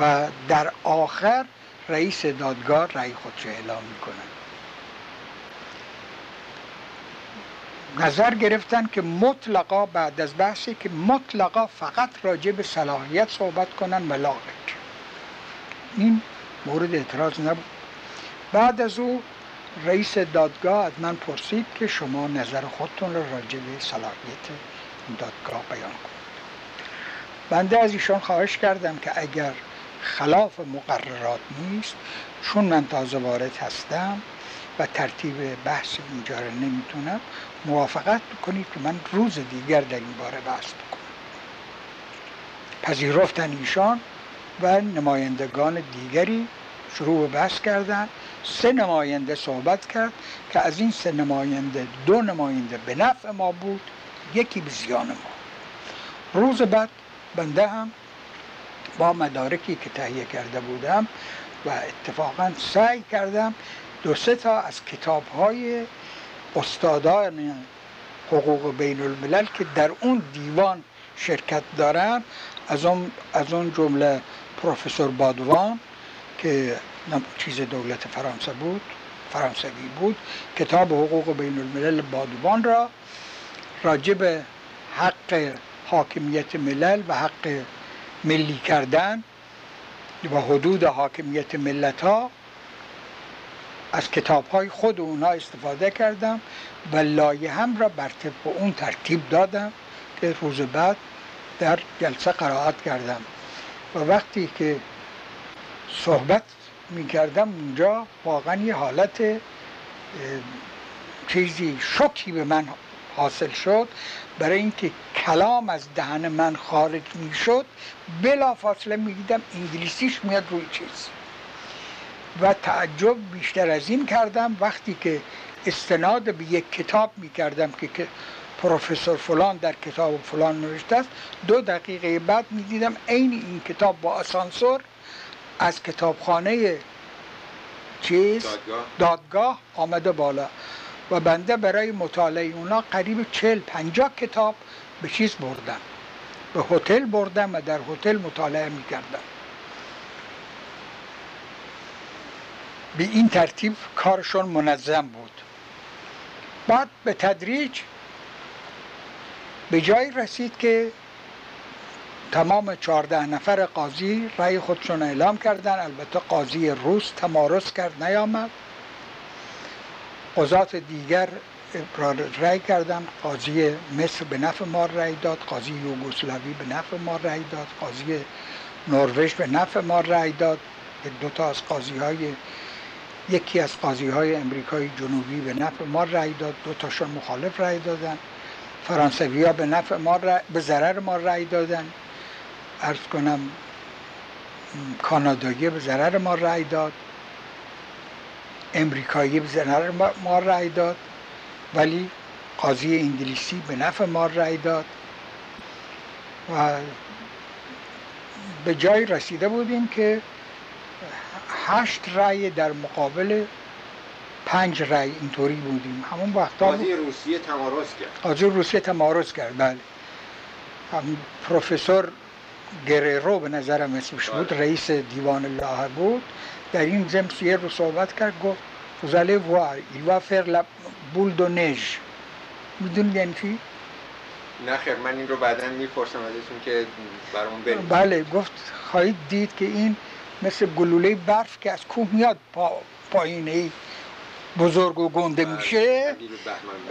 و در آخر رئیس دادگاه رأی خودش اعلام می‌کنن. نظر گرفتن که مطلقا بعد از بحثی که مطلقا فقط راجع به صلاحیت صحبت کنن و این مورد اعتراض نبود. بعد از او رئیس دادگاه از من پرسید که شما نظر خودتون را راجع به صلاحیت دادگاه بیان کنید. بنده از ایشان خواهش کردم که اگر خلاف مقررات نیست چون من تازه وارد هستم و ترتیب بحث اینجا رو نمی‌تونم موافقت بکنید که من روز دیگر در این باره بحث بکنم. پذیرفتن ایشان و نمایندگان دیگری شروع بحث کردن سه نماینده صحبت کرد که از این سه نماینده دو نماینده به نفع ما بود یکی به زیان ما. روز بعد بنده هم با مدارکی که تهیه کرده بودم و اتفاقا سعی کردم دو سه تا از کتاب های استادان حقوق بین الملل که در اون دیوان شرکت دارن از اون, از اون جمله پروفسور بادوان که چیز دولت فرانسه بود فرانسوی بود کتاب حقوق بین الملل بادوان را راجب حق حاکمیت ملل و حق ملی کردن و حدود حاکمیت ملت ها از کتاب های خود اونا استفاده کردم و لایه هم را بر طبق اون ترتیب دادم که روز بعد در جلسه قرائت کردم. و وقتی که صحبت می کردم اونجا واقعا یه حالت چیزی شکی به من حاصل شد. برای اینکه کلام از دهن من خارج می شد بلا فاصله می دیدم انگلیسیش میاد روی چیز. و تعجب بیشتر از این کردم. وقتی که استناد به یک کتاب می کردم که پروفسور فلان در کتاب فلان نوشته است دو دقیقه بعد می دیدم عین این کتاب با آسانسور از کتابخانه چیز؟ دادگاه. دادگاه آمده بالا. و بنده برای مطالعه اونا قریب چل پنجاه کتاب به چیز بردم به هتل بردم و در هتل مطالعه می‌کردم به این ترتیب کارشون منظم بود. بعد به تدریج به جایی رسید که تمام چهارده نفر قاضی رأی خودشون اعلام کردن. البته قاضی روس تمارس کرد نیامد. قضات دیگر رأی کردن. قاضی مصر به نفع ما رأی داد. قاضی یوگسلاوی به نفع ما رأی داد. قاضی نروژ به نفع ما رأی داد. دو تا از قاضی های یکی از قاضی های امریکای جنوبی به نفع ما رأی داد. دو تاشون مخالف رأی دادن. فرانسوی ها به نفع ما به ضرر ما رأی دادن. ارز کنم کانادایی به ضرر ما رأی داد. امریکایی به ضرر ما رأی داد. ولی قاضی انگلیسی به نفع ما رأی داد. و به جای رسیده بودیم که هشت رأی در مقابل پنج رأی اینطوری بودیم. همون وقتا قاضی روسیه تمارز کرد. قاضی روسیه تمارز کرد. بله. هم پروفسور گریرو به نظرم اسمش بود بله. رئیس دیوان الله بود در این زمسیه رو صحبت کرد گفت vous allez voir il va faire la boule de neige می‌دونید یعنی چی؟ نه خیر من این رو بعدا می‌پرسم ازتون که برامون بنویسید بله گفت خواهید دید که این مثل گلوله برف که از کوه میاد پا پایینه بزرگ و گنده بله، میشه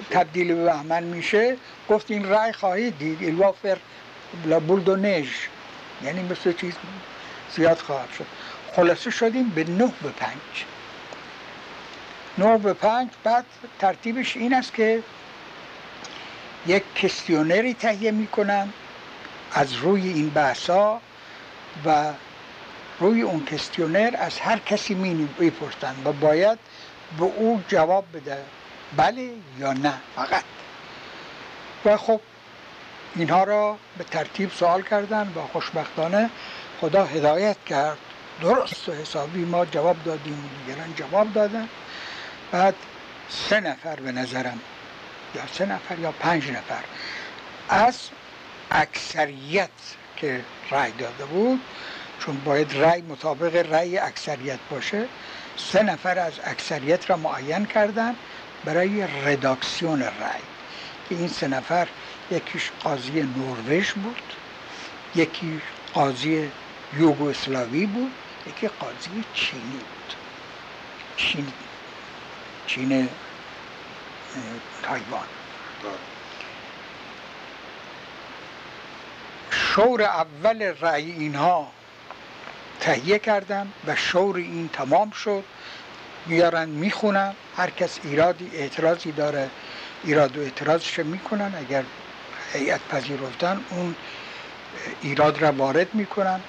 تبدیل به بهمن میشه. گفت این رای خواهید دید il va یعنی مثل چیز زیاد خواهد شد. خلاصه شدیم به نه به پنج. نه به پنج بعد ترتیبش این است که یک کستیونری تهیه می‌کنن از روی این بحثا و روی اون کستیونر از هر کسی می می‌پرسن و باید به او جواب بده بله یا نه فقط. و خب اینها را به ترتیب سوال کردن و خوشبختانه خدا هدایت کرد. درست و حسابی ما جواب دادیم و دیگران جواب دادن. بعد سه نفر به نظرم یا سه نفر یا پنج نفر. از اکثریت که رأی داده بود چون باید رأی مطابق رأی اکثریت باشه سه نفر از اکثریت را معین کردن برای رداکسیون رأی. که این سه نفر یکیش قاضی نروژ بود یکی قاضی یوگوسلاوی بود یکی قاضی چینی بود. چین چین تایوان. شور اول رأی اینها تهیه کردم و شور این تمام شد. میارن می‌خونن هر کس ایرادی اعتراضی داره ایراد و اعتراضش می‌کنن. اگر هیئت پذیرفتن اون ایراد را وارد می‌کنن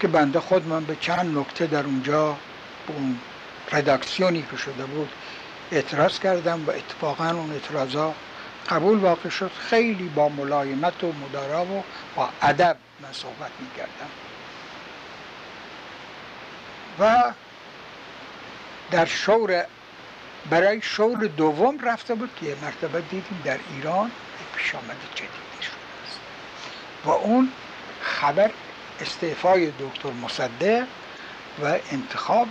که بنده خود من به چند نکته در اونجا به اون رداکسیونی که شده بود اعتراض کردم و اتفاقا اون اعتراضا قبول واقع شد. خیلی با ملایمت و مدارا و با ادب من صحبت می‌کردم. و در شور برای شور دوم رفته بود که مرتبه دیدیم در ایران پیش آمد جدیدی شده است و اون خبر استعفای دکتر مصدق و انتخاب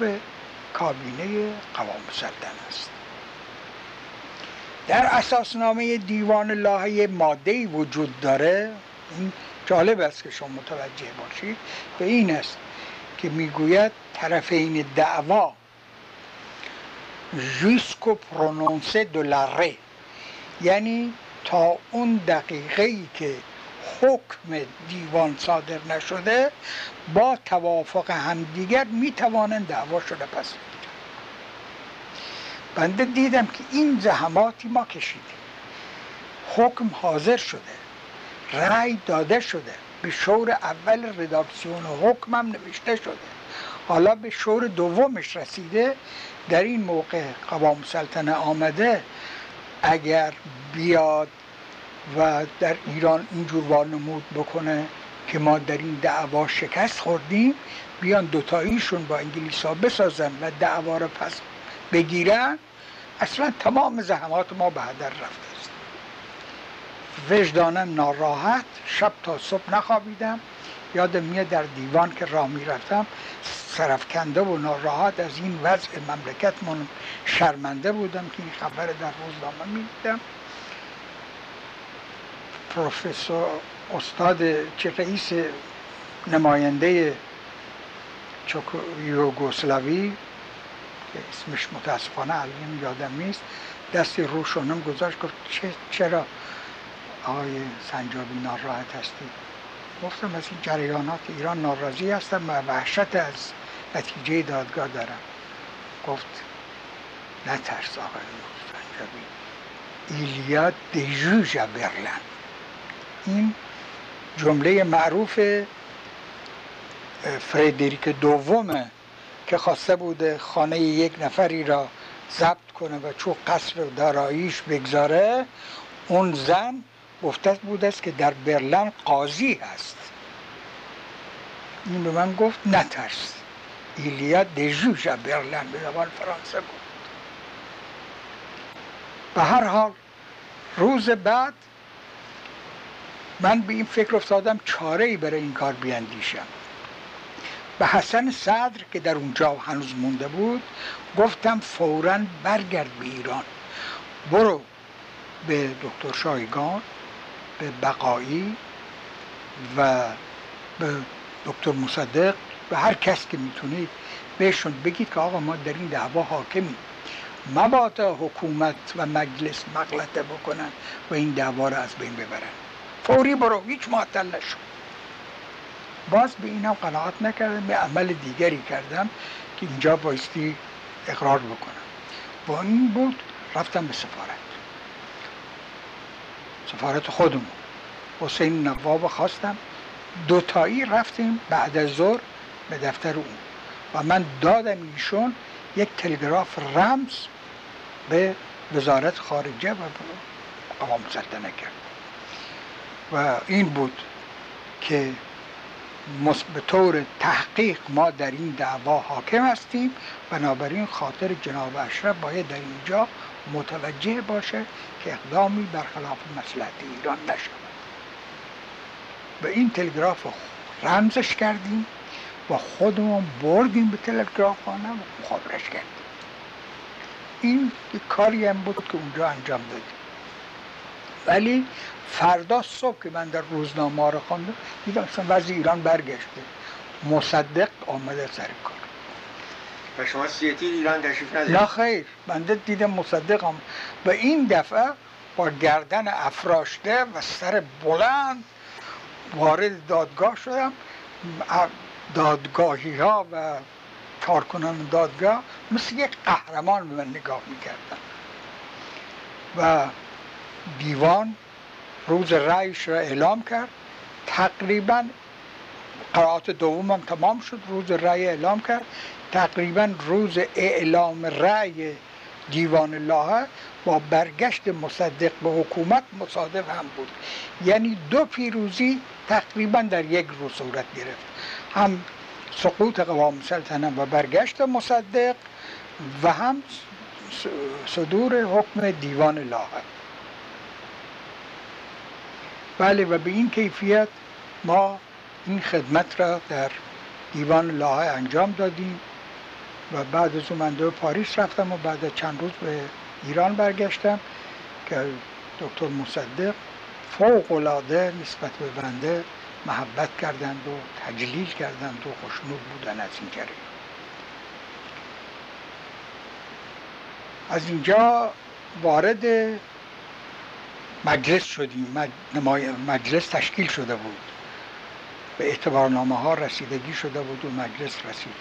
کابینه قوام مسلطن است. در اساسنامه دیوان لاهه ماده وجود داره. این جالب است که شما متوجه باشید. به این است که می‌گوید طرفین دعوا ژوسکو پرونونسه دو یعنی تا اون دقیقه ای که حکم دیوان صادر نشده با توافق همدیگر می‌توانند دعوا شده پس بنده دیدم که این زحماتی ما کشیدیم. حکم حاضر شده رأی داده شده به شور اول رداکسیون حکم هم نوشته شده. حالا به شور دومش رسیده در این موقع قوام سلطنه آمده اگر بیاد و در ایران اینجور وانمود بکنه که ما در این دعوا شکست خوردیم بیان دوتاییشون با انگلیس ها بسازن و دعوا رو پس بگیرن اصلا تمام زحمات ما به هدر رفته است. وجدانم ناراحت شب تا صبح نخوابیدم. یادم میاد در دیوان که راه می‌رفتم سرفکنده و ناراحت از این وضع مملکت من شرمنده بودم که این خبر در روزنامه می‌دیدم. پروفسور استاد چه رئیس نماینده یوگوسلاوی که اسمش متاسفانه الان یادم نیست دستی روشونم گذاشت گفت چرا آقای سنجابی ناراحت هستی؟ گفتم از این جریانات ایران ناراضی هستم و وحشت از نتیجه دادگاه دارم. گفت نترس آقای سنجابی ایلیا دژوژ برلن این جمله معروف فردریک دومه که خواسته بوده خانه یک نفری را ضبط کنه و چون قصر داراییش بگذاره اون زن گفته بود است که در برلن قاضی هست. این به من گفت نترس ایلیا دژوژ برلن به زبان فرانسه بود به هر حال روز بعد من به این فکر افتادم چاره ای برای این کار بیاندیشم. به حسن صدر که در اونجا هنوز مونده بود گفتم فورا برگرد به ایران. برو به دکتر شایگان به بقایی و به دکتر مصدق و هر کس که می‌تونید بهشون بگید که آقا ما در این دعوا حاکمیم. مبادا حکومت و مجلس مغلطه بکنن و این دعوا رو از بین ببرن. فوری برو هیچ معطل نشو. باز به اینم قناعت نکردم به عمل دیگری کردم که اینجا بایستی اقرار بکنم. با این بود رفتم به سفارت. سفارت خودمون. حسین نواب خواستم. دوتایی رفتیم بعد از ظهر. به دفتر اون و من دادم ایشون یک تلگراف رمز به وزارت خارجه و قوام سلطنه کرد و این بود که به طور تحقیق ما در این دعوا حاکم هستیم. بنابراین خاطر جناب اشرف باید در اینجا متوجه باشه که اقدامی برخلاف مسلحت ایران نشود. به این تلگراف رمزش کردیم. و خودمون بردیم به تلگراف خانه و مخابرش کردیم. این یک کاری هم بود که اونجا انجام دادیم. ولی فردا صبح که من در روزنامه رو خواندم دیدم اصلا وضع ایران برگشته. مصدق آمده سر کار. و شما سیتی ایران تشریف ندارید؟ نه خیر. بنده دیدم مصدق هم و این دفعه با گردن افراشته و سر بلند وارد دادگاه شدم. دادگاهی ها و کارکنان دادگاه مثل یک قهرمان به من نگاه می‌کردن. و دیوان روز رأیش را اعلام کرد. تقریبا قرائت دومم تمام شد روز رأی اعلام کرد. تقریبا روز اعلام رأی دیوان الله با برگشت مصدق به حکومت مصادف هم بود. یعنی دو پیروزی تقریبا در یک روز صورت گرفت. هم سقوط قوام سلطنه و برگشت مصدق و هم صدور حکم دیوان لاغر. بله و به این کیفیت ما این خدمت را در دیوان لاهای انجام دادیم و بعد از من به پاریس رفتم و بعد چند روز به ایران برگشتم که دکتر مصدق فوق العاده نسبت به بنده محبت کردند و تجلیل کردند و خوشنود بودن از این جریان. از اینجا وارد مجلس شدیم. مجلس تشکیل شده بود. به اعتبارنامه ها رسیدگی شده بود و مجلس رسید.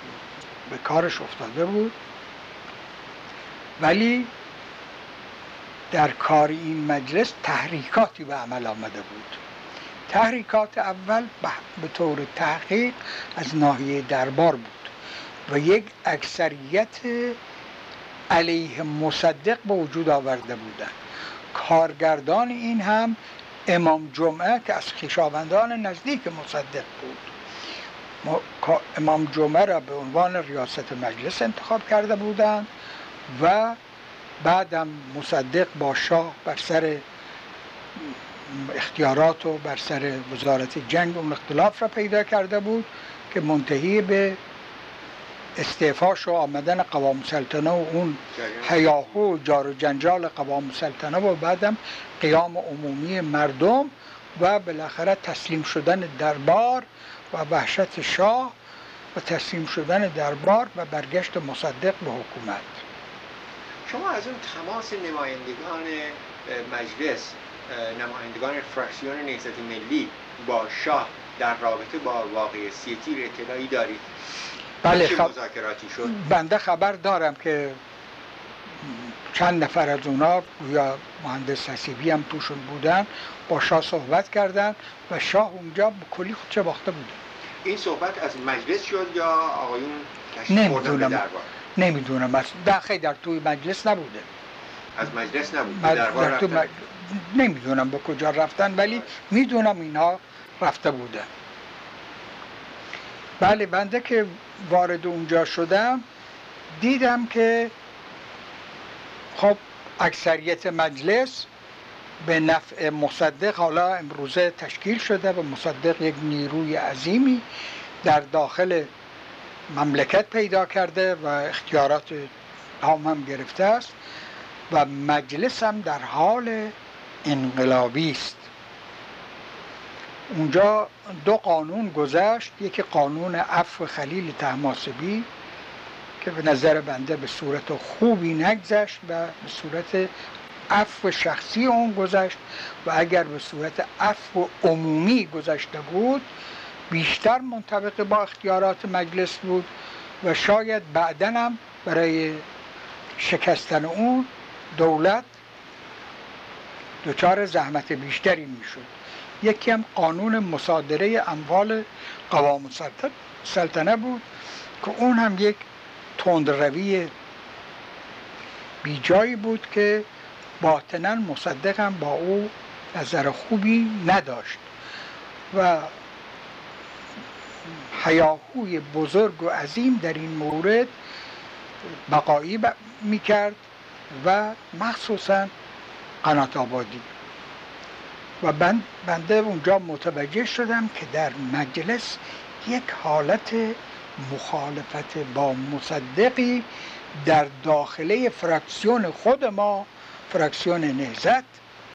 به کارش افتاده بود. ولی در کار این مجلس تحریکاتی به عمل آمده بود. تحریکات اول به طور تحقیق از ناحیه دربار بود و یک اکثریت علیه مصدق به وجود آورده بودند. کارگردان این هم امام جمعه که از خیشاوندان نزدیک مصدق بود. امام جمعه را به عنوان ریاست مجلس انتخاب کرده بودند و بعدم مصدق با شاه بر سر اختیارات و بر سر وزارت جنگ اون اختلاف را پیدا کرده بود که منتهی به استعفاش و آمدن قوام سلطنه و اون حیاهو و جار و جنجال قوام سلطنه و بعدم قیام عمومی مردم و بالاخره تسلیم شدن دربار و وحشت شاه و تسلیم شدن دربار و برگشت مصدق به حکومت. شما از اون تماس نمایندگان مجلس نمایندگان فرکسیون نهضت ملی با شاه در رابطه با واقع سیتیر اطلاعی دارید. بله خب. شد؟ بنده خبر دارم که چند نفر از اونا یا مهندس حسیبی هم توشون بودن با شاه صحبت کردن و شاه اونجا کلی چه باخته بوده این صحبت از مجلس شد یا آقایون نمی‌دونم. نمی‌دونم. در خیلی در توی مجلس نبوده. از مجلس نبود دربار در نمی‌دونم به کجا رفتن ولی می‌دونم اینها رفته بودن. بله بنده که وارد اونجا شدم دیدم که خب اکثریت مجلس به نفع مصدق حالا امروزه تشکیل شده و مصدق یک نیروی عظیمی در داخل مملکت پیدا کرده و اختیارات هم هم گرفته است و مجلس هم در حال انقلابی است. اونجا دو قانون گذشت یکی قانون عفو خلیل تحماسبی که به نظر بنده به صورت خوبی نگذشت و به صورت عفو شخصی اون گذشت و اگر به صورت عفو عمومی گذشته بود بیشتر منطبق با اختیارات مجلس بود و شاید بعدا هم برای شکستن اون دولت دچار زحمت بیشتری می‌شد. یکی هم قانون مصادره اموال قوام سلطنه بود که اون هم یک تندروی بیجایی بود که باطنا مصدق هم با او نظر خوبی نداشت و حیاهوی بزرگ و عظیم در این مورد بقایی می‌کرد و مخصوصا قنات آبادی. و بنده اونجا متوجه شدم که در مجلس یک حالت مخالفت با مصدقی در داخله فراکسیون خود ما فراکسیون نهزت